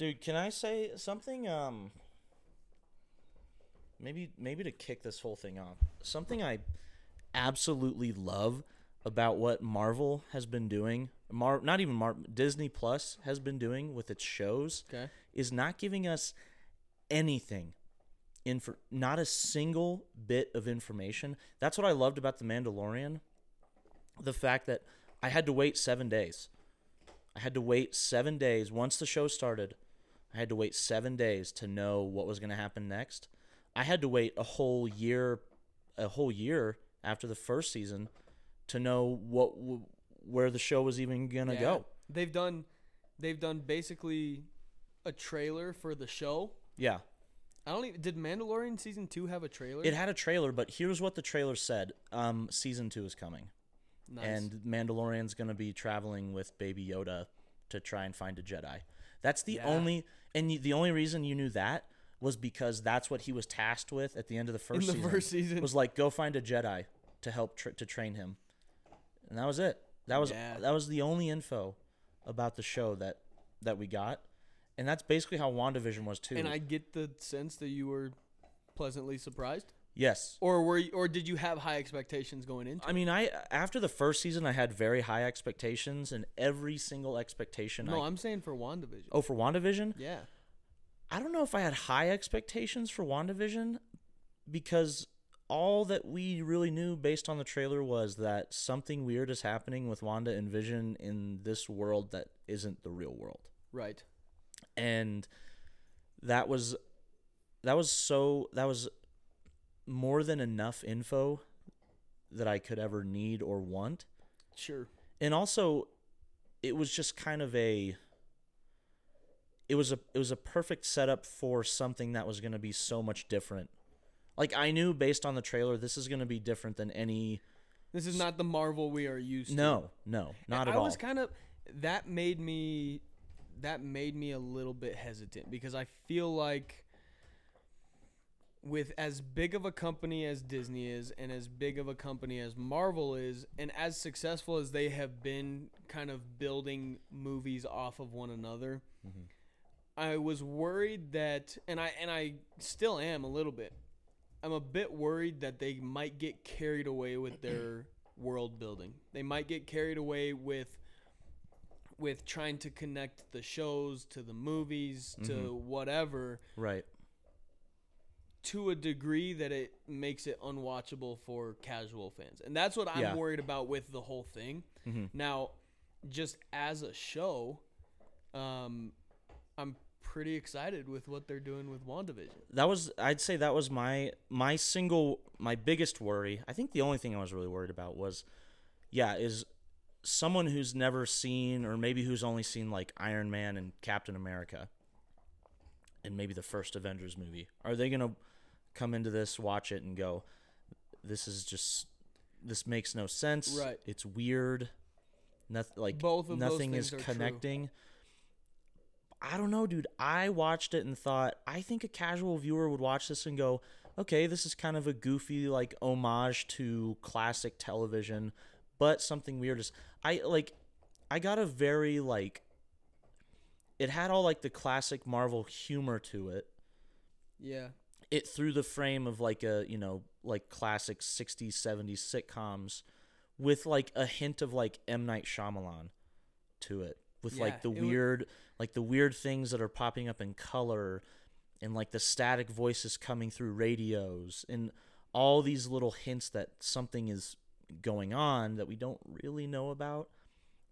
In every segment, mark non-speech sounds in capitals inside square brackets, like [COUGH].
Dude, can I say something? Um, maybe maybe to kick this whole thing off, something I absolutely love about what Marvel has been doing. Mar, not even Mar, Disney Plus has been doing with its shows Okay. is not giving us anything in for not a single bit of information. That's what I loved about the Mandalorian. The fact that I had to wait 7 days. I had to wait 7 days once the show started. I had to wait 7 days to know what was going to happen next. I had to wait a whole year a whole year after the first season to know what where the show was even going to Yeah. go. They've done they've done basically a trailer for the show. Yeah. I don't even did Mandalorian season 2 have a trailer? It had a trailer, but here's what the trailer said: um, season two is coming, nice. and Mandalorian's going to be traveling with Baby Yoda to try and find a Jedi. That's the Yeah. only, and the only reason you knew that was because that's what he was tasked with at the end of the first the season. first season. was like, go find a Jedi to help tra- to train him, and that was it. That was Yeah. that was the only info about the show that that we got, and that's basically how WandaVision was too. and I get the sense that you were pleasantly surprised. Yes, Or were you, or did you have high expectations going into? I mean, I after the first season, I had very high expectations, and every single expectation. no, I, I'm saying for WandaVision. oh, for WandaVision, Yeah. I don't know if I had high expectations for WandaVision because all that we really knew based on the trailer was that something weird is happening with Wanda and Vision in this world that isn't the real world, Right. and that was that was so that was more than enough info that I could ever need or want. Sure. and also it was just kind of a it was a it was a perfect setup for something that was going to be so much different like i knew based on the trailer this is going to be different than any This is not the Marvel we are used to. no no not I at all I was kind of that made me that made me a little bit hesitant because I feel like with as big of a company as Disney is and as big of a company as Marvel is and as successful as they have been kind of building movies off of one another mm-hmm. I was worried that and I and I still am a little bit I'm a bit worried that they might get carried away with their [CLEARS THROAT] world building. They might get carried away with with trying to connect the shows to the movies to mm-hmm. whatever. Right to a degree that it makes it unwatchable for casual fans. And that's what I'm Yeah. worried about with the whole thing. Now, just as a show, um I'm pretty excited with what they're doing with WandaVision. that was i'd say that was my my single my biggest worry i think the only thing i was really worried about was yeah is someone who's never seen or maybe who's only seen like iron man and captain america and maybe the first avengers movie are they gonna come into this watch it and go this is just this makes no sense Right. it's weird nothing like Both of those nothing is are true. connecting I don't know, dude. I watched it and thought, I think a casual viewer would watch this and go, okay, this is kind of a goofy, like, homage to classic television, but something weird is. I, like, I got a very, like, it had all, like, the classic Marvel humor to it. Yeah. It through the frame of, like, a, you know, like classic 60s, 70s sitcoms with, like, a hint of, like, M. Night Shyamalan to it with Yeah, like the weird like the weird things that are popping up in color and like the static voices coming through radios and all these little hints that something is going on that we don't really know about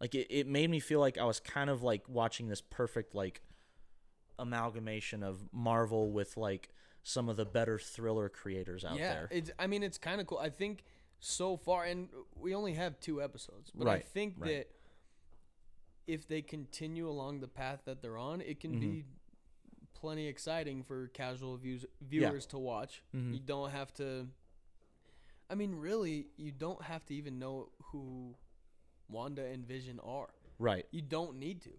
like it, it made me feel like i was kind of like watching this perfect like amalgamation of marvel with like some of the better thriller creators out yeah, there it's. I mean, it's kind of cool. I think so far, and we only have two episodes, but I think right. that if they continue along the path that they're on, it can be Mm-hmm. plenty exciting for casual views, viewers to watch. Mm-hmm. You don't have to. I mean, really, you don't have to even know who Wanda and Vision are. right You don't need to.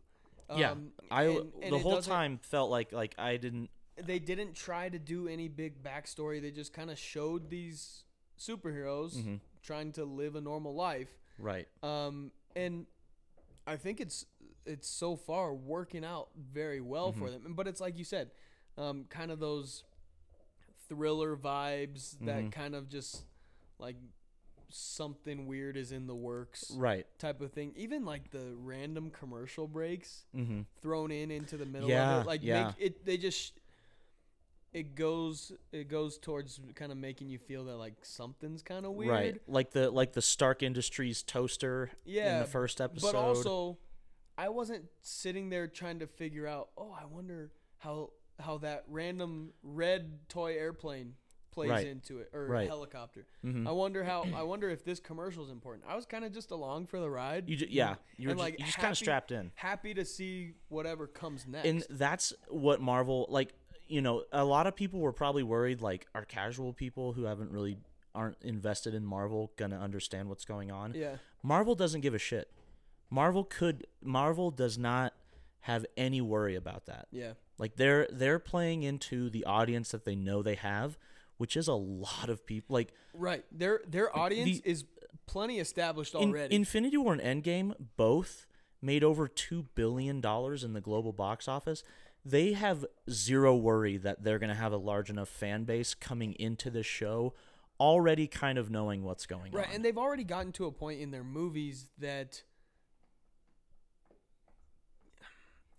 yeah Um, i and- and the whole time felt like like i didn't they didn't try to do any big backstory. They just kind of showed these superheroes Mm-hmm. trying to live a normal life. right Um, and I think it's it's so far working out very well for Mm-hmm. them. But it's like you said, um, kind of those thriller vibes that Mhm. kind of just like something weird is in the works Right. type of thing. Even like the random commercial breaks Mm-hmm. thrown in into the middle Yeah, of it, like yeah. make it. They just it goes it goes towards kind of making you feel that like something's kind of weird. Right. Like the like the Stark Industries toaster in Yeah, the first episode. But also, I wasn't sitting there trying to figure out. Oh, I wonder how how that random red toy airplane plays Right. into it or Right. helicopter. Mhm. I wonder how. [CLEARS THROAT] I wonder if this commercial is important. I was kind of just along for the ride. you ju- yeah, you were and, just, like, you just kind of strapped in. happy to see whatever comes next. And that's what Marvel like, you know, a lot of people were probably worried like are casual people who haven't really aren't invested in Marvel going to understand what's going on. yeah, Marvel doesn't give a shit. Marvel could Marvel does not have any worry about that. yeah, Like they're they're playing into the audience that they know they have, which is a lot of people. Like right. Their their audience is plenty established in, already. Infinity War and Endgame both made over two billion dollars in the global box office. They have zero worry that they're going to have a large enough fan base coming into the show, already kind of knowing what's going Right, on. Right, and they've already gotten to a point in their movies that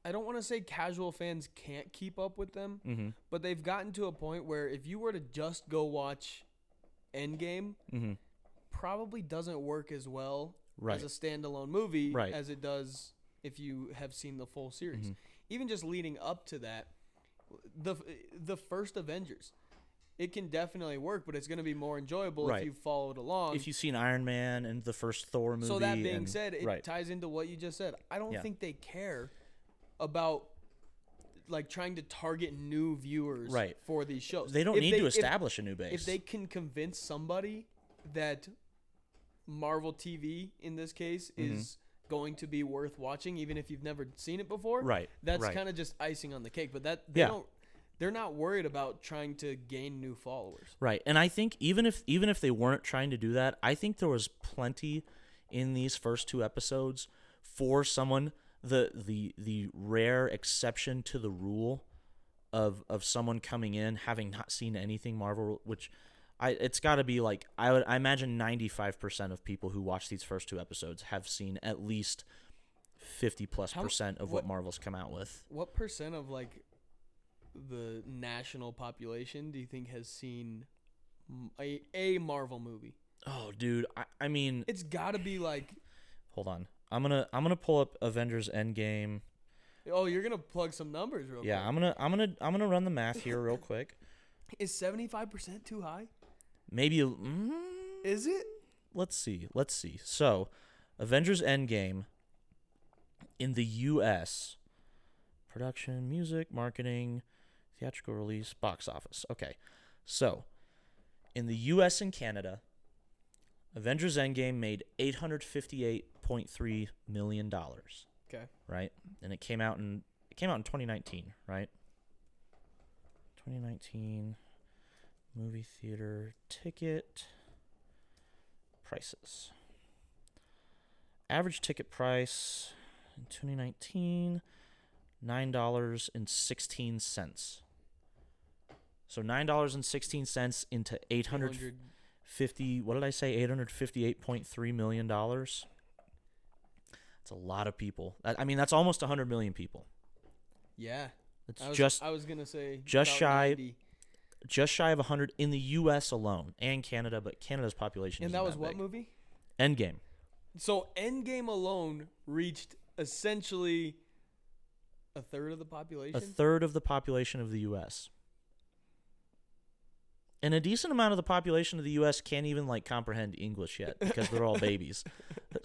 I don't want to say casual fans can't keep up with them, mm-hmm. but they've gotten to a point where if you were to just go watch Endgame, Mm-hmm. probably doesn't work as well Right. as a standalone movie Right. as it does if you have seen the full series. Mhm. Even just leading up to that, the the first Avengers, it can definitely work, but it's going to be more enjoyable Right. if you followed along. if you've seen Iron Man and the first Thor movie. So that being and- said, it right. ties into what you just said. I don't Yeah. think they care about like trying to target new viewers Right. for these shows. they don't If need to if- establish a new base. If, they can convince somebody that Marvel TV in this case Mm-hmm. is going to be worth watching even if you've never seen it before. Right, That's right. kind of just icing on the cake, but that they Yeah. don't they're not worried about trying to gain new followers. Right. And I think even if even if they weren't trying to do that, I think there was plenty in these first two episodes for someone the the the rare exception to the rule of of someone coming in having not seen anything Marvel which I it's got to be like I would I imagine 95% of people who watch these first two episodes have seen at least 50 plus How- percent of what what- Marvel's come out with. What percent of like the national population do you think has seen a, a Marvel movie? Oh dude, I, I mean It's got to be like hold on. I'm going to I'm going to pull up Avengers Endgame oh, you're going to plug some numbers real Yeah, quick. I'm gonna I'm gonna I'm gonna run the math here real [LAUGHS] quick. Is 75% too high? Maybe mm, Is it? let's see. Let's see. So, Avengers Endgame in the U.S. production, music, marketing, theatrical release, box office. Okay, so in the U.S. and Canada, Avengers Endgame made eight hundred fifty-eight point three million dollars. Okay. right? And it came out in it came out in 2019, right? 2019 movie theater ticket prices. Average ticket price in 2019 $9.16. So $9.16 into 850 what did I say 858.3 million dollars. That's a lot of people. I mean, that's almost 100 million people. Yeah. It's I was, just I was going to say just shy 90. Just shy of 100 in the U.S. alone and Canada, but Canada's population. And that was what big. movie? Endgame. So Endgame alone reached essentially a third of the population. A third of the population of the U.S. And a decent amount of the population of the U.S. can't even like comprehend English yet because they're all babies. [LAUGHS]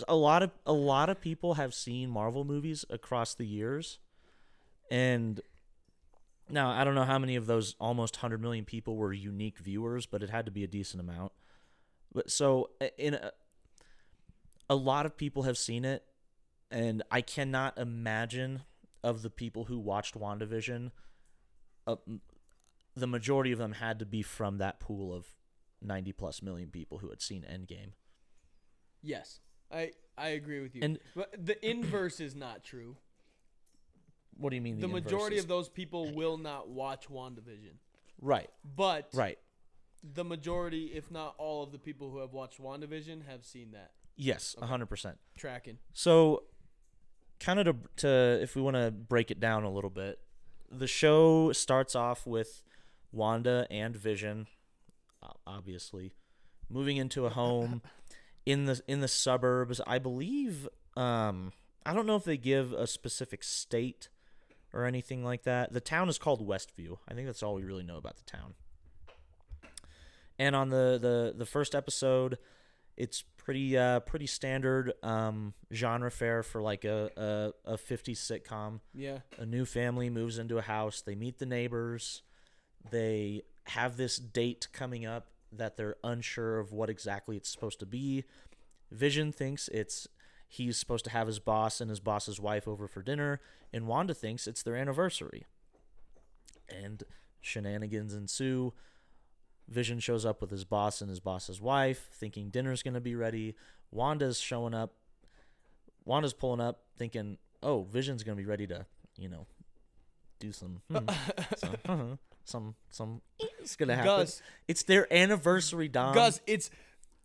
A lot of a lot of people have seen Marvel movies across the years, and now I don't know how many of those almost hundred million people were unique viewers, but it had to be a decent amount. But so in a, a lot of people have seen it, and I cannot imagine of the people who watched WandaVision, uh, the majority of them had to be from that pool of 90 plus million people who had seen Endgame. yes. I I agree with you. And- but the inverse is not true. What do you mean the the, majority of those people will not watch WandaVision. right, But right. the majority, if not all of the people who have watched WandaVision have seen that Yes, a hundred percent. tracking. So, kind of to, to if we want to break it down a little bit, the show starts off with Wanda and Vision, obviously, moving into a home [LAUGHS] in the in the suburbs. I believe. Um, I don't know if they give a specific state or anything like that. The town is called Westview. I think that's all we really know about the town. And on the the the first episode, it's pretty uh pretty standard um genre fare for like a a, a 50s sitcom Yeah. a new family moves into a house they meet the neighbors they have this date coming up that they're unsure of what exactly it's supposed to be vision thinks it's he's supposed to have his boss and his boss's wife over for dinner and wanda thinks it's their anniversary and shenanigans ensue Vision shows up with his boss and his boss's wife, thinking dinner's gonna be ready. Wanda's showing up. Wanda's pulling up, thinking, "Oh, Vision's gonna be ready to, you know, do some, hmm, [LAUGHS] some, uh-huh, some, some. It's gonna happen. Gus, It's their anniversary, Dom. Gus, it's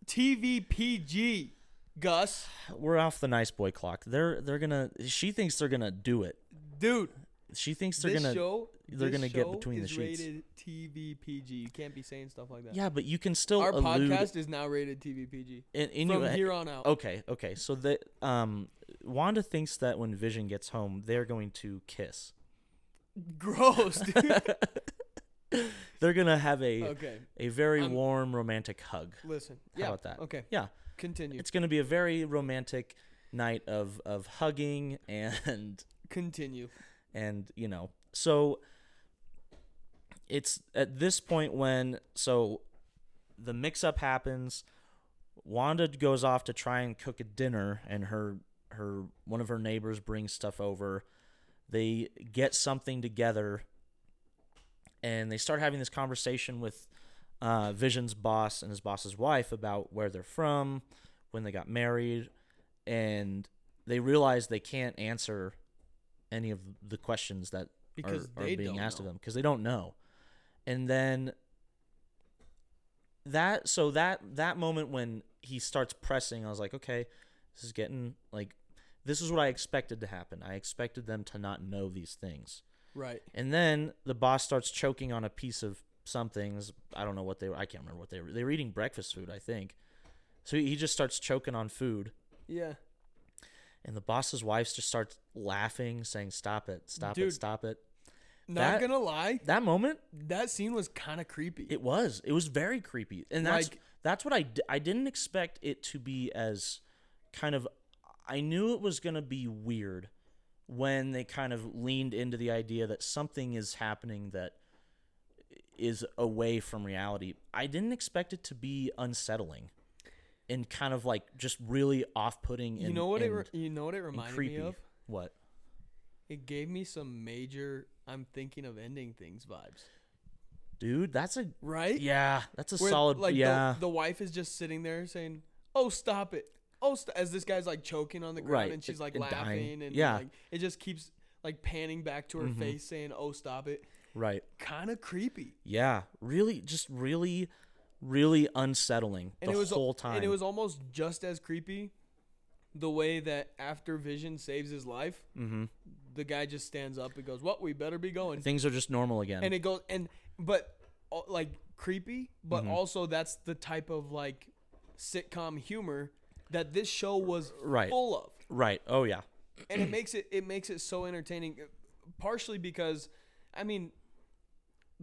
TVPG. Gus, we're off the nice boy clock. They're they're gonna. She thinks they're gonna do it. dude, She thinks they're this gonna. show, they're gonna get between the sheets. rated TVPG. You can't be saying stuff like that. yeah, but you can still Our allude. podcast is now rated TVPG in, in from you, here on out. Okay, okay. So the um Wanda thinks that when Vision gets home, they're going to kiss. Gross, [LAUGHS] dude. They're gonna have a okay, a very I'm- warm romantic hug. listen. How yeah. about that? Okay, Yeah, continue. it's gonna be a very romantic night of of hugging and [LAUGHS] continue. and you know so it's at this point when so the mix up happens wanda goes off to try and cook a dinner and her her one of her neighbors brings stuff over they get something together and they start having this conversation with uh, vision's boss and his boss's wife about where they're from when they got married and they realize they can't answer any of the questions that Because are, are being asked of them because they don't know. And then that so that that moment when he starts pressing, I was like, okay, this is getting like this is what I expected to happen. I expected them to not know these things. Right. And then the boss starts choking on a piece of somethings. I don't know what they were. I can't remember what they were. They were eating breakfast food, I think. So he just starts choking on food. Yeah. And the boss's wife just starts laughing, saying, Stop it, stop it, stop it. Not That- gonna lie, That moment, that scene was kind of creepy. it was. It was very creepy. And that's Like- that's what I d- I didn't expect it to be as kind of I knew it was going to be weird when they kind of leaned into the idea that something is happening that is away from reality. I didn't expect it to be unsettling and kind of like just really off-putting and you know what it? Re- you know what it reminded me of? What? It gave me some major. I'm thinking of ending things vibes. Dude, that's a Right? yeah, that's a Where, solid Like yeah. the, the wife is just sitting there saying, "Oh, stop it! Oh, st-, as this guy's like choking on the ground Right, and she's like and dying. laughing and Yeah. like it just keeps like panning back to her Mhm. face saying, "Oh, stop it!" Right. Kind of creepy. Yeah, really, just really, really unsettling And the it was whole time. and it was almost just as creepy the way that after Vision saves his life, hmm the guy just stands up and goes, "Well, we better be going." Things are just normal again. and it goes and but uh, like creepy but Mhm. also that's the type of like sitcom humor that this show was Right. full of right. Oh yeah. and it makes it it makes it so entertaining uh, partially because i mean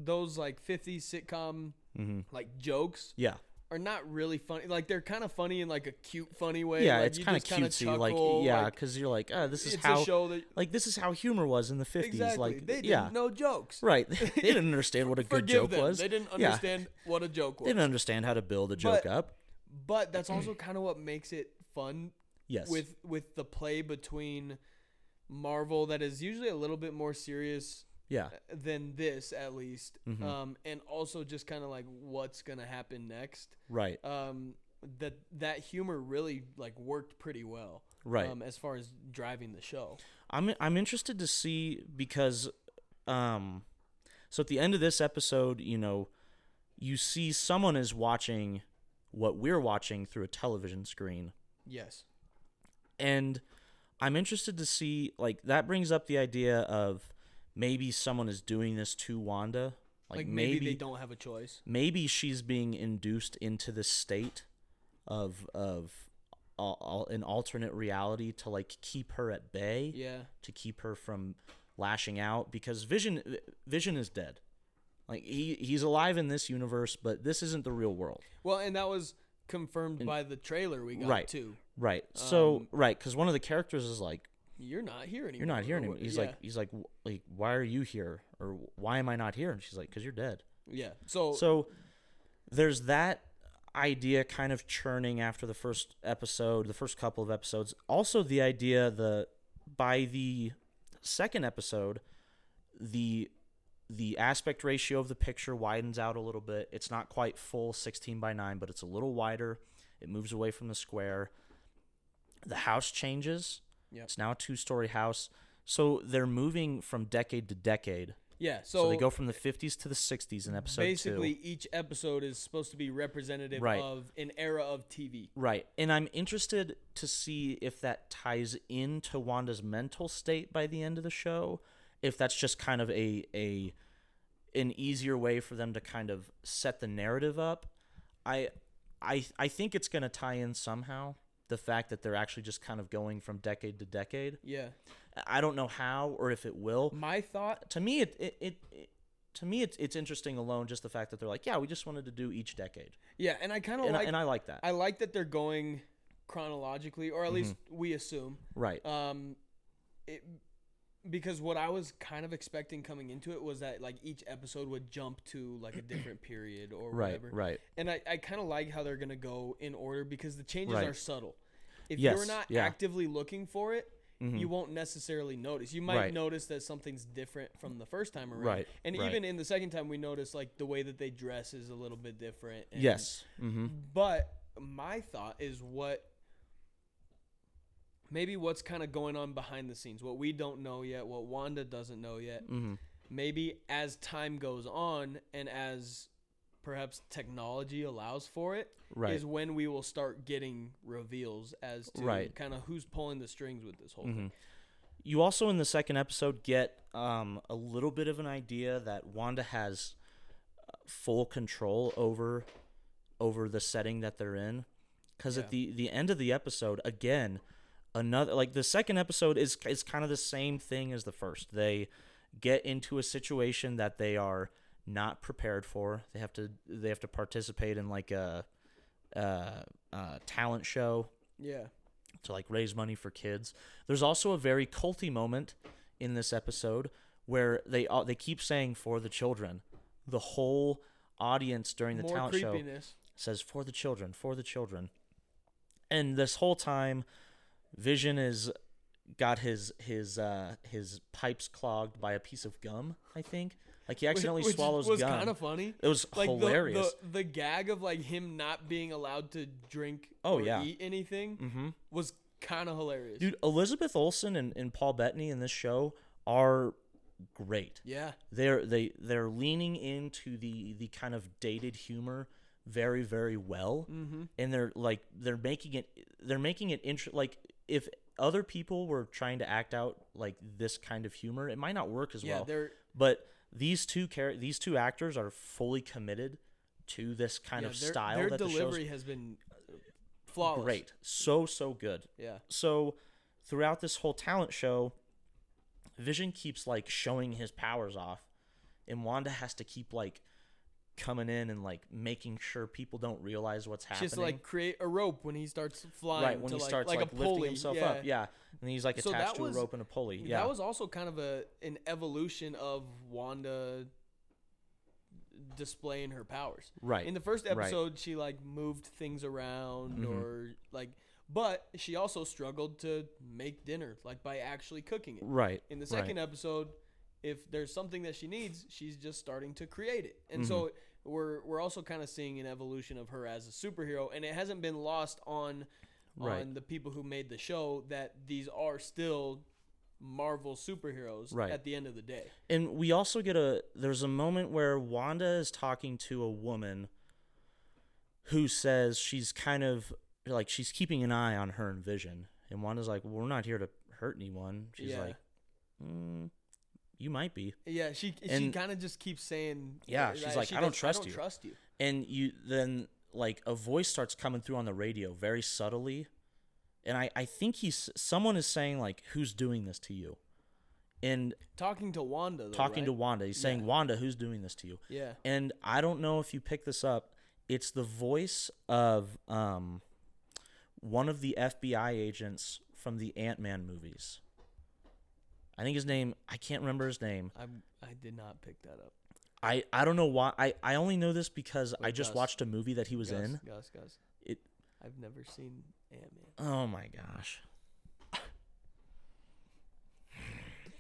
those like 50s sitcom hmm like jokes Yeah. are not really funny like they're kind of funny in like a cute funny way Yeah. like, it's kind of just kinda like yeah, like, because you're like, ah, this is how show that like this is how humor was in the fifties. exactly Like [LAUGHS] they didn't yeah. know jokes [LAUGHS] Right. they didn't understand what a good joke them was. they didn't Yeah. understand what a joke was They didn't understand how to build a joke But- up. but that's also [CLEARS THROAT] kind of what makes it fun Yes. with with the play between Marvel that is usually a little bit more serious yeah. than this at least Mhm. um and also just kind of like what's going to happen next Right. um that that humor really like worked pretty well Right. Um, as far as driving the show. I'm I'm interested to see because um so at the end of this episode, you know, you see someone is watching what we're watching through a television screen Yes. and I'm interested to see like that brings up the idea of maybe someone is doing this to Wanda like, Like, maybe, maybe they don't have a choice. maybe she's being induced into this state of of an alternate reality to like keep her at bay Yeah. to keep her from lashing out because Vision Vision is dead. Like he he's alive in this universe, but this isn't the real world. Well, and that was confirmed by the trailer we got Right. too. Right. So Um, right cuz one of the characters is like You're not here anymore. you're not here anymore. He's yeah. like he's like like why are you here or why am I not here? And she's like cuz you're dead. yeah. So, So there's that idea kind of churning after the first episode, the first couple of episodes. Also the idea the by the second episode, the the aspect ratio of the picture widens out a little bit. It's not quite full 16 by 9, but it's a little wider. It moves away from the square. The house changes. Yep. It's now a two-story house. So they're moving from decade to decade. yeah. So, So, they go from the 50s to the 60s in episode 2. basically, each episode is supposed to be representative Right. of an era of TV. Right. And I'm interested to see if that ties into Wanda's mental state by the end of the show. If that's just kind of a a an easier way for them to kind of set the narrative up. I I I think it's going to tie in somehow. The fact that they're actually just kind of going from decade to decade. Yeah. I don't know how or if it will. My thought. To me it it, it, it to me it's it's interesting alone just the fact that they're like, yeah, we just wanted to do each decade. Yeah, and I kind of And, I like. and I like that. I like that they're going chronologically, or at least we assume. right. Um, it, because what I was kind of expecting coming into it was that like each episode would jump to like a different period or right. whatever. Right. And I, I kind of like how they're gonna go in order because the changes Right. are subtle. If Yes, you're not yeah. actively looking for it, Mhm. you won't necessarily notice. You might Right. notice that something's different from the first time around. Right, And right. even in the second time, we notice like the way that they dress is a little bit different. And, Yes. Mm-hmm. But my thought is what maybe what's kind of going on behind the scenes, what we don't know yet, what Wanda doesn't know yet. Mm-hmm. Maybe as time goes on and as perhaps technology allows for it, is Right. when we will start getting reveals as to Right. kind of who's pulling the strings with this whole Mhm. thing. You also in the second episode get um, a little bit of an idea that Wanda has uh, full control over over the setting that they're in, because Yeah. at the the end of the episode, again, another like the second episode is is kind of the same thing as the first. They get into a situation that they are not prepared for. They have to they have to participate in like a, a, a talent show Yeah. to like raise money for kids. There's also a very culty moment in this episode where they uh, they keep saying for the children. The whole audience during the More talent show says for the children, for the children. And this whole time Vision is got his his uh his pipes clogged by a piece of gum, I think. Like he accidentally Which swallows was gum. kind of funny. it was Like hilarious. The, the the gag of like him not being allowed to drink Oh, or yeah. eat anything mm-hmm. was kind of hilarious. Dude, Elizabeth Olsen and, and Paul Bettany in this show are great. Yeah. they're they they're leaning into the the kind of dated humor very very well Mm-hmm. and they're like they're making it they're making it int- like if other people were trying to act out like this kind of humor it might not work as Yeah, well they're but these two char- these two actors are fully committed to this kind yeah, of their, style Their that the delivery show's has been flawless. great so so good Yeah. so throughout this whole talent show vision keeps like showing his powers off and wanda has to keep like coming in and like making sure people don't realize what's happening Just like create a rope when he starts flying. right when to he like, starts like, like, lifting pulley. himself yeah. up yeah and he's like So attached to was- a rope and a pulley yeah That was also kind of a an evolution of Wanda displaying her powers. right In the first right. episode, she like moved things around Mhm. or like, but she also struggled to make dinner, like by actually cooking it. right In the right. second episode, if there's something that she needs, she's just starting to create it. And Mm-hmm. so we're we're also kind of seeing an evolution of her as a superhero, and it hasn't been lost on Right. on the people who made the show that these are still Marvel superheroes Right. at the end of the day. And we also get a there's a moment where Wanda is talking to a woman who says she's kind of like she's keeping an eye on her and Vision. And Wanda's like, well, "We're not here to hurt anyone." She's Yeah. like, mm, "You might be." Yeah, she she kind of just keeps saying Yeah, she's like, she "I don't trust I don't you." trust you. And you then like a voice starts coming through on the radio very subtly. And I I think he's someone is saying like, "Who's doing this to you?" And Talking to Wanda, though, talking to? Wanda, he's saying, Yeah. "Wanda, who's doing this to you?" yeah, and I don't know if you pick this up. It's the voice of um, one of the FBI agents from the Ant Man movies. I think his name. I can't remember his name. I I did not pick that up. I, I don't know why. I, I only know this because I just Gus. watched a movie that he was Gus, in. Gus, Gus. It- I've never seen Ant Man. Oh my gosh.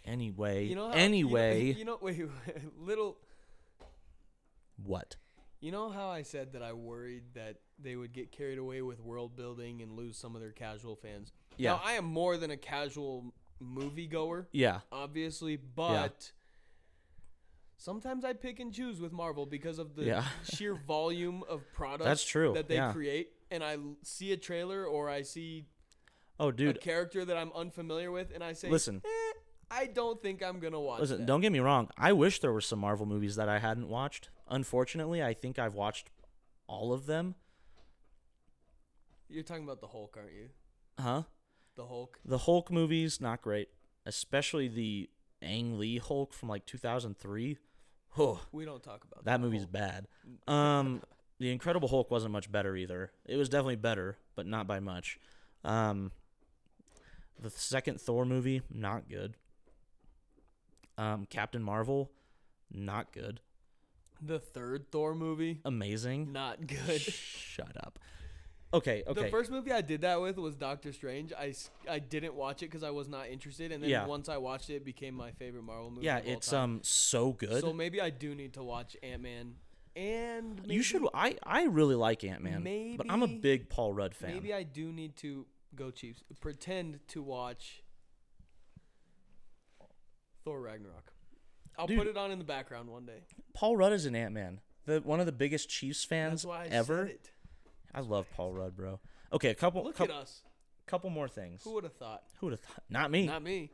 Anyway, You know how, anyway, You know, [LAUGHS] you know wait, [LAUGHS] little. what? You know how I said that I worried that they would get carried away with world building and lose some of their casual fans. Yeah, Now I am more than a casual moviegoer, yeah, obviously, but sometimes I pick and choose with Marvel because of the Yeah. [LAUGHS] sheer volume of product That's true, that they yeah. create. And I l- see a trailer or I see Oh, a dude, character that I'm unfamiliar with, and I say, listen. eh, I don't think I'm gonna watch. Listen, that. don't get me wrong. I wish there were some Marvel movies that I hadn't watched. Unfortunately, I think I've watched all of them. You're talking about the Hulk, aren't you? Huh? The Hulk. The Hulk movies not great, especially the Ang Lee Hulk from like 2003. Oh, We don't talk about that the movie's Hulk. bad. Um, [LAUGHS] the Incredible Hulk wasn't much better either. It was definitely better, but not by much. Um, the second Thor movie not good. Um, Captain Marvel, not good. The third Thor movie, Amazing. not good. Shut up. Okay, okay. The first movie I did that with was Doctor Strange. I, I didn't watch it because I was not interested, and then Yeah. once I watched it, it became my favorite Marvel movie. yeah, of all it's time. um so good. So maybe I do need to watch Ant Man, and maybe, you should. I I really like Ant Man, but I'm a Maybe- big Paul Rudd fan. Maybe I do need to go Chiefs. Pretend to watch Thor Ragnarok. I'll Dude. put it on in the background one day. Paul Rudd is an Ant Man. The one of the biggest Chiefs fans That's why I ever. said it. I love Paul Rudd, bro. Okay, a couple Look couple, at us. couple more things. Who would have thought? Who would have thought? Not me. Not me.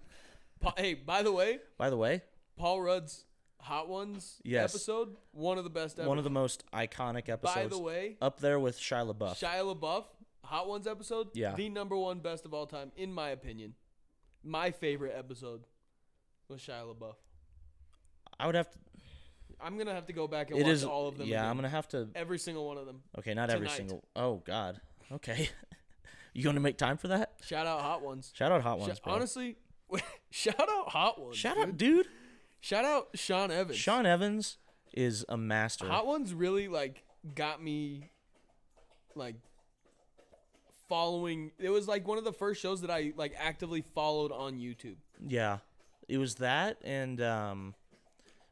Pa- hey, by the way, By the way, Paul Rudd's Hot Ones Yes. episode, one of the best ever. one of the most iconic episodes. By the way, up there with Shia LaBeouf. Shia LaBeouf, Hot Ones episode, Yeah. the number one best of all time, in my opinion. My favorite episode was Shia LaBeouf. I would have to. I'm gonna have to go back and It watch is all of them. Yeah, again. I'm gonna have to. every single one of them. Okay, not every tonight. single. Oh God. Okay. [LAUGHS] you gonna make time for that? Shout out Hot Ones. Shout out Hot Sh- Ones, bro. honestly, [LAUGHS] shout out Hot Ones. Shout dude. out, dude. Shout out Sean Evans. Sean Evans is a master. Hot Ones really like got me like following it was like one of the first shows that I like actively followed on YouTube. Yeah, it was that, and um,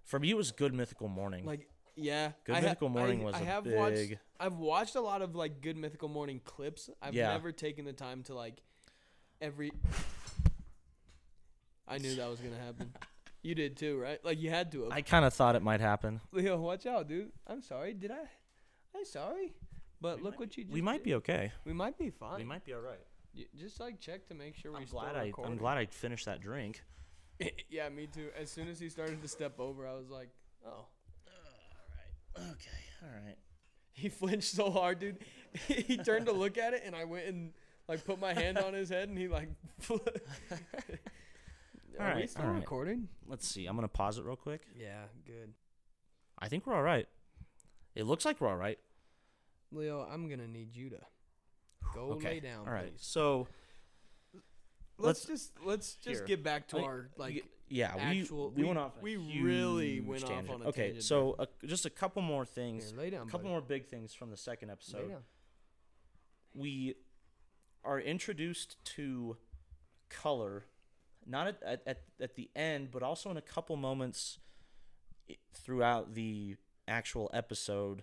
for me it was Good Mythical Morning. Like yeah, Good I ha- Mythical Morning I, was I a have watched big- I've watched a lot of like Good Mythical Morning clips. I've Yeah. never taken the time to like every I knew that was going to happen. [LAUGHS] You did too, right? Like you had to have. I kind of thought it might happen. [LAUGHS] Leo, watch out, dude. I'm sorry. Did I? I'm sorry. But look what you just We might did. be okay. We might be fine. We might be all right. Y- Just like check to make sure we I'm still glad I. I'm glad I finished that drink. [LAUGHS] yeah, me too. As soon as he started to step over, I was like, oh. All right. Okay. All right. He flinched so hard, dude. [LAUGHS] he turned to look at it, and I went and like put my hand on his head, and he like. [LAUGHS] Are we still recording? Let's see. I'm gonna pause it real quick. Yeah, good. I think we're all right. It looks like we're all right. Leo, I'm gonna need you to go okay. lay down, all right. please. So Let's, let's- just let's just here. get back to I- our like. yeah, actual- we we, we- went off. a we really went off on a okay, tangent so uh, just a couple more things. Here, lay down, a couple buddy. more big things from the second Lay episode. down. we are introduced to color not at, at, at the end but also in a couple moments throughout the actual episode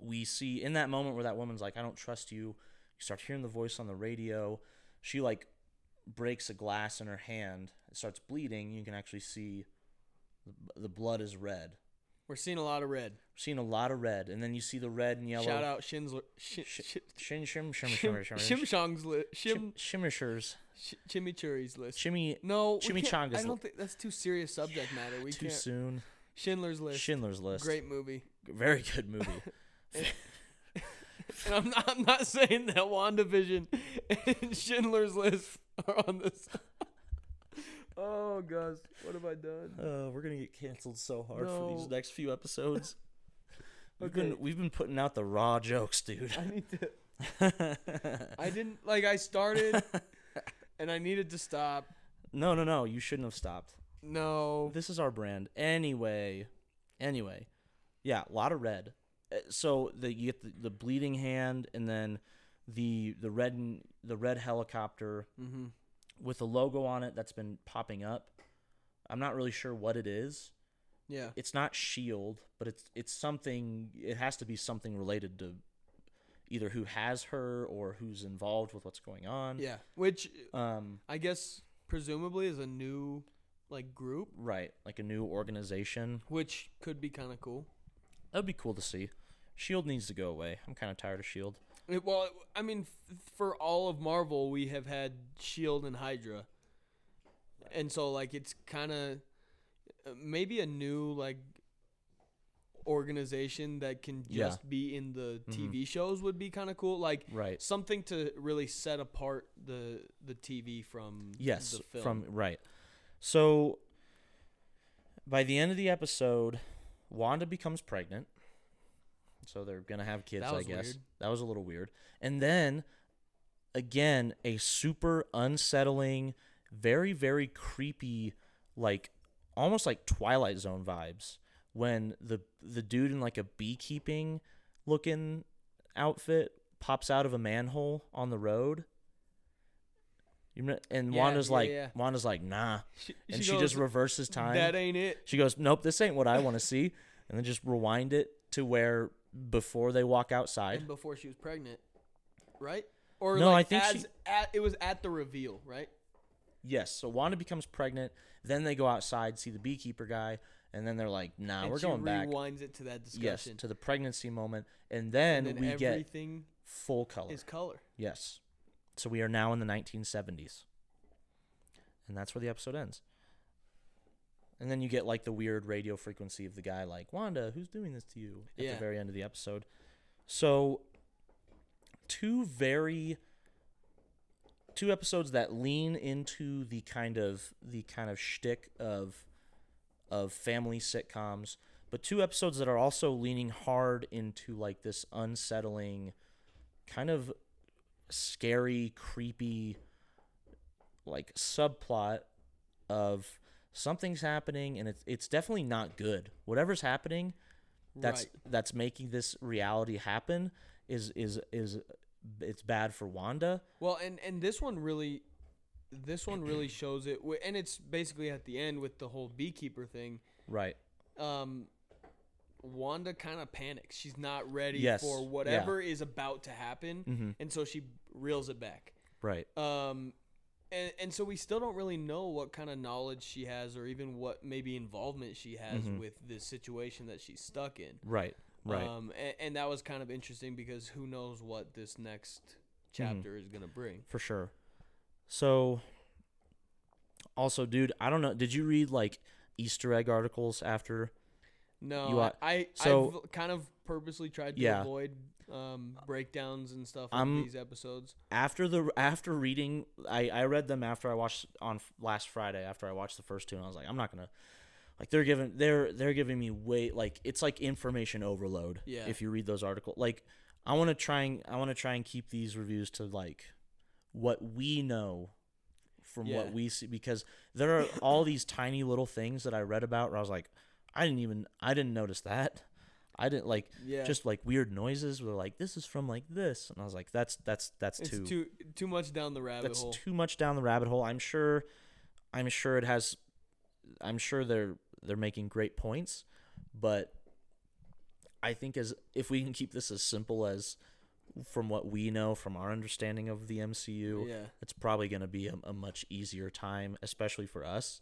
we see in that moment where that woman's like i don't trust you You start hearing the voice on the radio. She like breaks a glass in her hand. It starts bleeding. You can actually see the, the blood is red. We're seeing a lot of red. We're seeing a lot of red, and then you see the red and yellow. Shout out Shinsler. Sh- Sh- sh- Shin shim Shim, shimmer Shimshong's list. Shim, shim Chimichurri's list. shimmy no, Chimichangas I don't think that's too serious subject matter. We too can't. soon. Schindler's List. Schindler's List. Great movie. Very good movie. [LAUGHS] And I'm not, I'm not saying that WandaVision [LAUGHS] and Schindler's List are [LAUGHS] on this. [LAUGHS] oh, gosh. What have I done? Uh, we're gonna get canceled so hard for these next few episodes. [LAUGHS] We've Okay. been we've been putting out the raw jokes, dude. I need to. I didn't. Like, I started and I needed to stop. no, no, no. You shouldn't have stopped. No. This is our brand. Anyway, anyway, yeah, a lot of red. Uh, So the you get the, the bleeding hand, and then the the red the red helicopter Mm-hmm. with a logo on it that's been popping up. I'm not really sure what it is. Yeah. It's not Shield, but it's it's something. It has to be something related to either who has her or who's involved with what's going on. Yeah. Which Um. I guess presumably is a new like group, Right. Like a new organization. which could be kind of cool. That'd be cool to see. Shield needs to go away. I'm kind of tired of Shield. Well, I mean, f- for all of Marvel, we have had Shield and Hydra, and so like it's kind of maybe a new like organization that can Yeah. just be in the Mhm. TV shows would be kind of cool. Like Right. something to really set apart the the TV from Yes. the film. From right. So by the end of the episode, Wanda becomes pregnant. So they're gonna have kids, I guess. weird. That was a little weird. And then again, a super unsettling, very, very creepy, like almost like Twilight Zone vibes when the the dude in like a beekeeping looking outfit pops out of a manhole on the road. You and Yeah, Wanda's yeah, like yeah. Wanda's like nah, [LAUGHS] she, and she, goes, just reverses time. That ain't it. She goes, "Nope, this ain't what I want to see," and then just rewind it to where before they walk outside. And before she was pregnant, right? Or No, like I think as, she- at, it was at the reveal, right? Yes, so Wanda becomes pregnant. Then they go outside, see the beekeeper guy, and then they're like, "Nah, and we're going back." rewinds it to that discussion. Yes, to the pregnancy moment, and then, and then we get full color. is color. Yes, so we are now in the 1970s, and that's where the episode ends. And then you get like the weird radio frequency of the guy like, "Wanda, who's doing this to you?" At Yeah. the very end of the episode. So, two very two episodes that lean into the kind of the kind of shtick of of family sitcoms, but two episodes that are also leaning hard into like this unsettling, kind of scary, creepy, like subplot of something's happening and it's it's definitely not good. Whatever's happening, that's right. that's making this reality happen is is is it's bad for Wanda. Well, and and this one really, this one really [CLEARS THROAT] shows it, and it's basically at the end with the whole beekeeper thing. Right. Um, Wanda kind of panics. She's not ready Yes, for yeah. whatever is about to happen, Mhm. and so she reels it back. Right. Um, and and so we still don't really know what kind of knowledge she has, or even what maybe involvement she has Mhm. with this situation that she's stuck in. Right. Right. Um, and, and that was kind of interesting because who knows what this next Mm-hmm. chapter is gonna bring. for sure. So also, dude, I don't know. Did you read like Easter egg articles after? No, You I, I so- I've kind of purposely tried to Yeah. avoid um, breakdowns and stuff I'm- these episodes. After the after reading, I I read them after I watched on last Friday after I watched the first two, and I was like, I'm not gonna. Like they're giving they're they're giving me way like it's like information overload. Yeah. If you read those articles, like I want to try and I want to try and keep these reviews to like what we know from Yeah. what we see because there are all these tiny little things that I read about where I was like, I didn't even I didn't notice that. I didn't like Yeah, just like weird noises were like this is from like this and I was like that's that's that's it's too, too too much down the rabbit that's hole. too much down the rabbit hole. I'm sure I'm sure it has I'm sure they're they're making great points, but I think as if we can keep this as simple as from what we know from our understanding of the MCU, Yeah. it's probably going to be a, a much easier time, especially for us.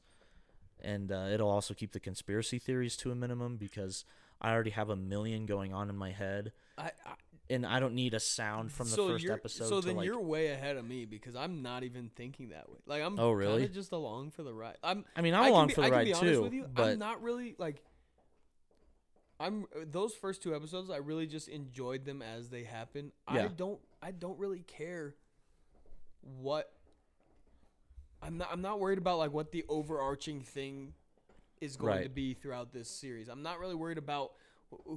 And uh, it'll also keep the conspiracy theories to a minimum because I already have a million going on in my head, I, I and I don't need a sound from the so 1st episode. So then like, you're way ahead of me because I'm not even thinking that way. Like I'm Oh, really? just along for the ride. I'm I mean, I I'm can along be- for the I ride be too, with you, but I'm not really like. I'm those first two episodes. I really just enjoyed them as they happen. I don't. I don't really care what. I'm not. I'm not worried about like what the overarching thing is going to be throughout this series. I'm not really worried about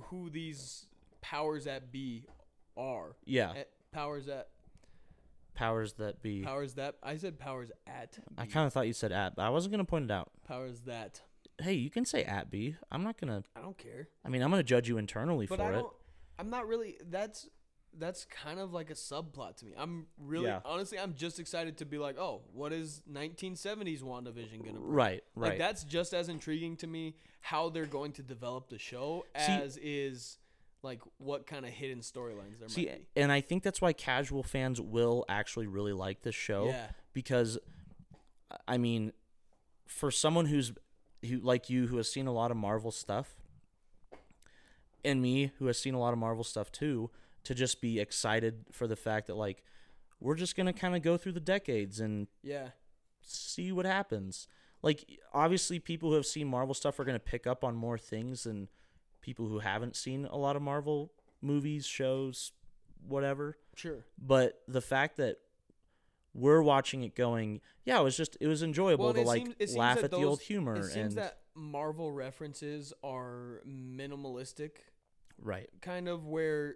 who these powers that be are. yeah, Eh, powers that powers that be. powers that I said powers at. I kind of thought you said at, but I wasn't gonna point it out. powers that. Hey, you can say at B. I'm not gonna. I don't care. I mean, I'm gonna judge you internally but for it. I'm not really. That's that's kind of like a subplot to me. I'm really Yeah. honestly, I'm just excited to be like, oh, what is 1970s WandaVision gonna bring? Right, Like right. that's just as intriguing to me how they're going to develop the show See- as is like what kind of hidden storylines there See, might and I think that's why casual fans will actually really like this show Yeah. because, I mean, for someone who's who like you who has seen a lot of Marvel stuff, and me who has seen a lot of Marvel stuff too, to just be excited for the fact that like we're just gonna kind of go through the decades and Yeah. see what happens. Like obviously people who have seen Marvel stuff are to pick up on more things than people who haven't seen a lot of Marvel movies, shows, whatever. Sure. But the fact that we're watching it going, yeah, it was just it was enjoyable Well, to like seems- laugh at the old humor It seems and that Marvel references are minimalistic right. kind of where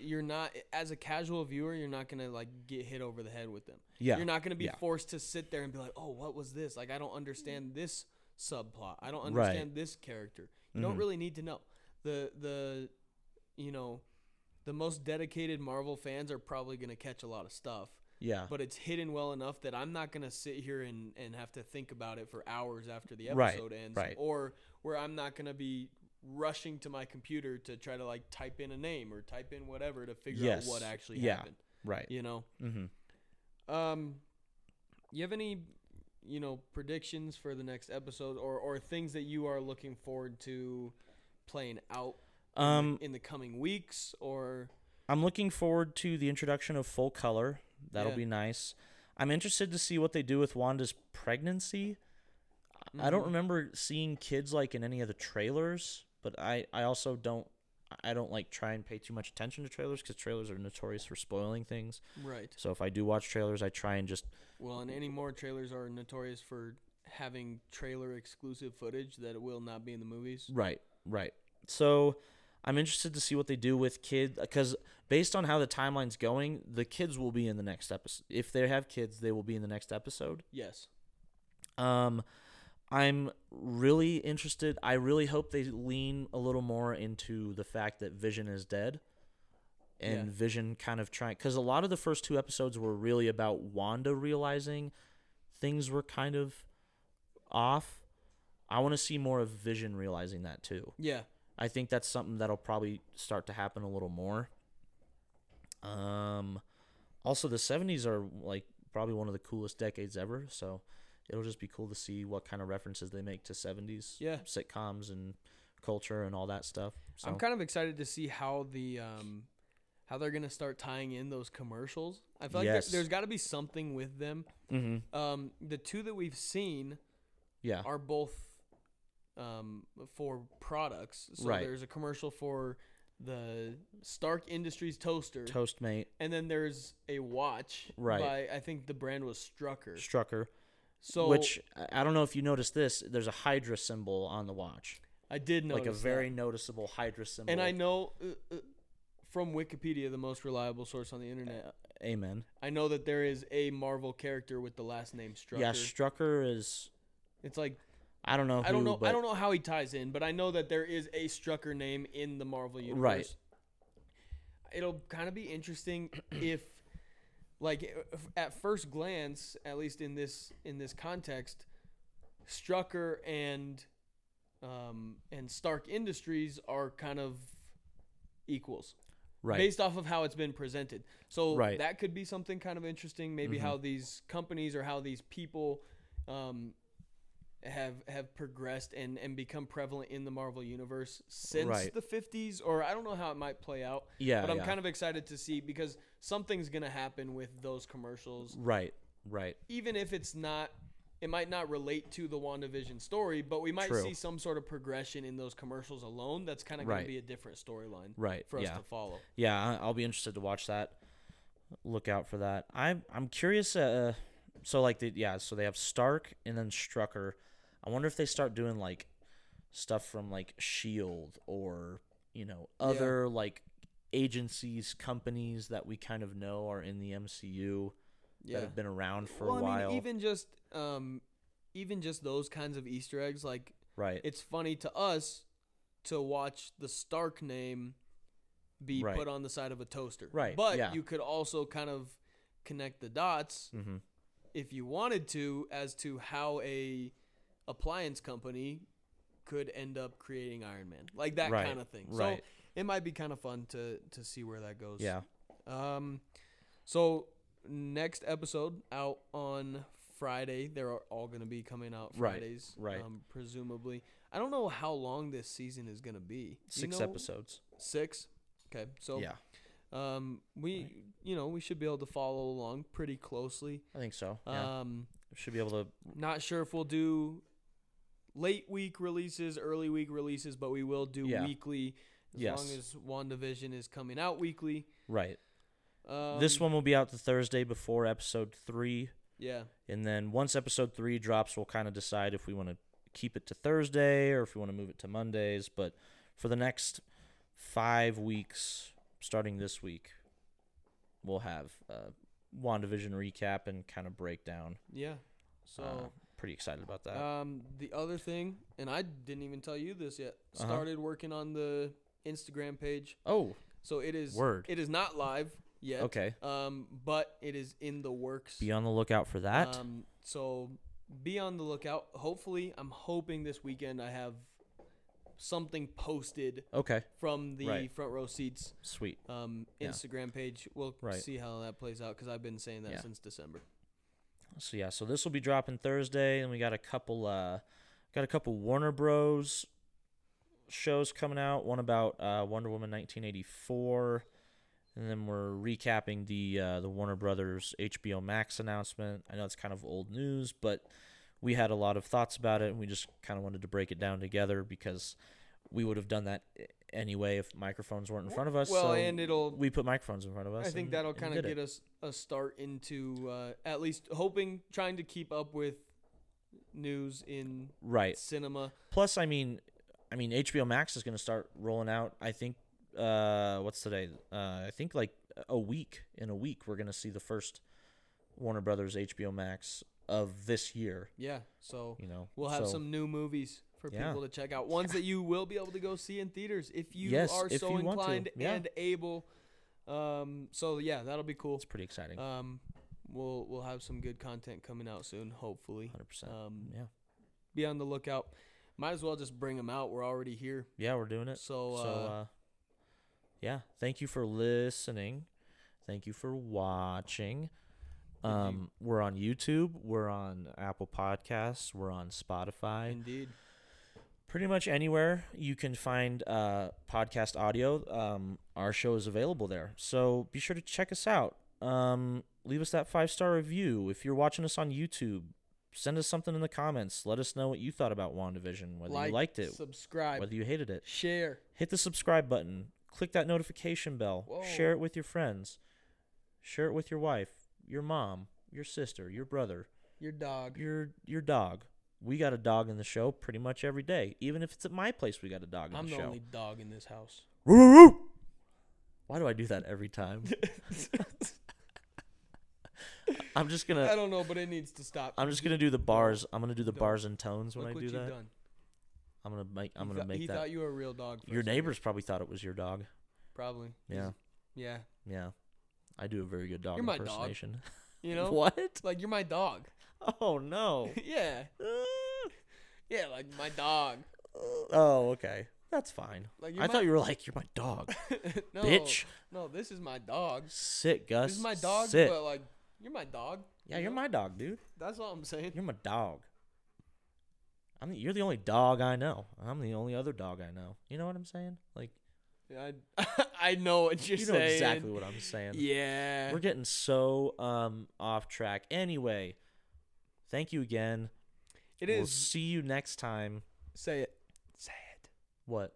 you're not as a casual viewer you're not gonna like get hit over the head with them Yeah. you're not gonna be yeah. forced to sit there and be like oh what was this like i don't understand this subplot i don't Right. understand this character you don't Mhm. really need to know the the you know the most dedicated marvel fans are probably gonna catch a lot of stuff Yeah. but it's hidden well enough that i'm not gonna sit here and, and have to think about it for hours after the Right, episode ends right. or where i'm not gonna be rushing to my computer to try to like type in a name or type in whatever to figure Yes. out what actually Yeah. happened right. you know Mhm. um you have any you know predictions for the next episode or or things that you are looking forward to playing out Um in the coming weeks or I'm looking forward to the introduction of full color. That'll Yeah. be nice. I'm interested to see what they do with Wanda's pregnancy. I don't Mhm. remember seeing kids like in any of the trailers, but I I also don't I don't like try and pay too much attention to trailers because trailers are notorious for spoiling things. right So if I do watch trailers, I try and just Well, and any more trailers are notorious for having trailer exclusive footage that will not be in the movies. right right. So I'm interested to see what they do with kid because based on how the timeline's going, the kids will be in the next episode. If they have kids, they will be in the next episode. Yes. Um, I'm really interested. I really hope they lean a little more into the fact that Vision is dead, and Yeah. Vision kind of trying because a lot of the first two episodes were really about Wanda realizing things were kind of off. I want to see more of Vision realizing that too. Yeah. I think that's something that'll probably start to happen a little more. Um, also the '70s are like probably one of the coolest decades ever, so it'll just be cool to see what kind of references they make to '70s Yeah. sitcoms and culture and all that stuff. So I'm kind of excited to see how the um how they're gonna start tying in those commercials. I feel like there, there's got to be something with them. Mhm. Um, the two that we've seen yeah, are both um for products. So Right. there's a commercial for the Stark Industries toaster, Toastmate, and then there's a watch Right. by I think the brand was Strucker. Strucker, So which I don't know if you noticed this. There's a Hydra symbol on the watch, I did notice like a that. very noticeable Hydra symbol. and I know uh, uh, from Wikipedia, the most reliable source on the internet. Amen. I know that there is a Marvel character with the last name Strucker. Yeah, Strucker is. it's like I don't know. Who, I don't know. But I don't know how he ties in, but I know that there is a Strucker name in the Marvel universe. Right. It'll kind of be interesting if, like, at first glance, at least in this in this context, Strucker and um, and Stark Industries are kind of equals. Right. based off of how it's been presented. So Right. that could be something kind of interesting. Maybe Mhm. how these companies or how these people um, have have progressed and and become prevalent in the Marvel universe since Right. the 50s, or I don't know how it might play out. yeah. but I'm yeah. kind of excited to see because something's gonna happen with those commercials, right. Right. even if it's not. It might not relate to the WandaVision story, but we might True. see some sort of progression in those commercials alone. That's kind of going to be a different storyline Right. for us yeah. to follow. Yeah, I'll be interested to watch that. Look out for that. I'm I'm curious. Uh, so like the yeah, so they have Stark and then Strucker. I wonder if they start doing like stuff from like Shield or you know Yeah. other like agencies, companies that we kind of know are in the MCU that have been around for well, a while. I mean, even just um, even just those kinds of Easter eggs, like right. it's funny to us to watch the Stark name be Right. put on the side of a toaster. Right, But yeah. you could also kind of connect the dots mm-hmm. if you wanted to as to how a appliance company could end up creating Iron Man, like that Right, kind of thing. right. So it might be kind of fun to to see where that goes. Yeah. Um, so next episode out on Friday. They're all going to be coming out Fridays, right. Um, presumably. I don't know how long this season is going to be. You Six know? episodes. Six. Okay, so yeah, um, we you know we should be able to follow along pretty closely. I think so. Yeah, Um, should be able to. not sure if we'll do late week releases, early week releases, but we will do Yeah. weekly as Yes. long as WandaVision is coming out weekly. Right. Um, this one will be out the Thursday before episode three. yeah, And then once episode three drops, we'll kind of decide if we want to keep it to Thursday or if we want to move it to Mondays. But for the next five weeks, starting this week, we'll have uh, WandaVision recap and kind of breakdown. yeah. So. uh, pretty excited about that. Um, the other thing, and I didn't even tell you this yet. Uh-huh. Started working on the Instagram page, oh, so it is Word. It is not live yet. okay. Um, but it is in the works. Be on the lookout for that. Um, so be on the lookout. Hopefully, I'm hoping this weekend I have something posted okay. from the Right. front row seats Sweet. um, Yeah. Instagram page. We'll Right. see how that plays out because I've been saying that Yeah. since December. So yeah, so this will be dropping Thursday, and we got a couple, uh, got a couple Warner Bros. shows coming out. One about uh, Wonder Woman 1984, and then we're recapping the uh, the Warner Brothers HBO Max announcement. I know it's kind of old news, but we had a lot of thoughts about it, and we just kind of wanted to break it down together because we would have done that anyway if microphones weren't in front of us. Well, so and it'll we put microphones in front of us. I think and- that'll kind of did it. get us a start into uh, at least hoping, trying to keep up with news in right. cinema. Plus, I mean, I mean, HBO Max is going to start rolling out. I think, uh, what's today? Uh, I think like a week. In a week, we're going to see the first Warner Brothers HBO Max of this year. Yeah, so You know, we'll have So, some new movies for Yeah. people to check out. Ones that you will be able to go see in theaters if you Yes, are if so you inclined Yeah. and able. Um, so yeah, that'll be cool. It's pretty exciting. Um, we'll we'll have some good content coming out soon, hopefully. Hundred percent. Um, Yeah, be on the lookout. Might as well just bring them out. We're already here. yeah, we're doing it. So, so, uh, uh, yeah, thank you for listening. Thank you for watching. Um, we're on YouTube. We're on Apple Podcasts. We're on Spotify. Indeed. Pretty much anywhere you can find uh, podcast audio um, our show is available there. So be sure to check us out. Um, leave us that five star review. If you're watching us on youtube send us something in the comments. Let us know what you thought about wandavision whether like, you liked it subscribe, whether you hated it. Share. hit the subscribe button. Click that notification bell. Share it with your friends. Share it with your wife your mom your sister your brother Your dog. your your dog we got a dog in the show pretty much every day. Even if it's at my place, we got a dog in I'm the the show. I'm the only dog in this house. Why do I do that every time? [LAUGHS] I'm just gonna I don't know, but it needs to stop. I'm just gonna do the bars. I'm gonna do the bars and tones when Look I do that. done. I'm gonna make I'm he gonna thought- make he that. thought you were a real dog. Your second. neighbors probably thought it was your dog. probably. He's- Yeah, Yeah. yeah. I do a very good dog You're my dog. impersonation. [LAUGHS] You know, what? like you're my dog. Oh no. [LAUGHS] yeah. Uh. Yeah, like my dog. oh okay. That's fine. Like, I you're thought you were like, you're my dog. [LAUGHS] no, Bitch. No, this is my dog. Sit, Gus. This is my dog, Sit. but like, you're my dog. yeah, you you're know? my dog, dude. That's all I'm saying. You're my dog. I'm the, you're the only dog I know. I'm the only other dog I know. You know what I'm saying? Like I, [LAUGHS] I know what you're you know saying. exactly what I'm saying. Yeah. We're getting so um off track. Anyway, thank you again. It we'll is. see you next time. Say it. Say it. What?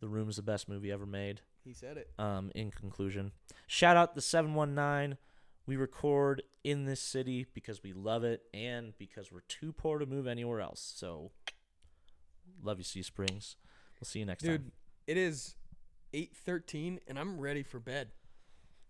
The Room is the best movie ever made. He said it. Um, in conclusion, shout out the 719. We record in this city because we love it and because we're too poor to move anywhere else. So, love you, Sea Springs. We'll see you next Dude, time. It is 8:13 and I'm ready for bed.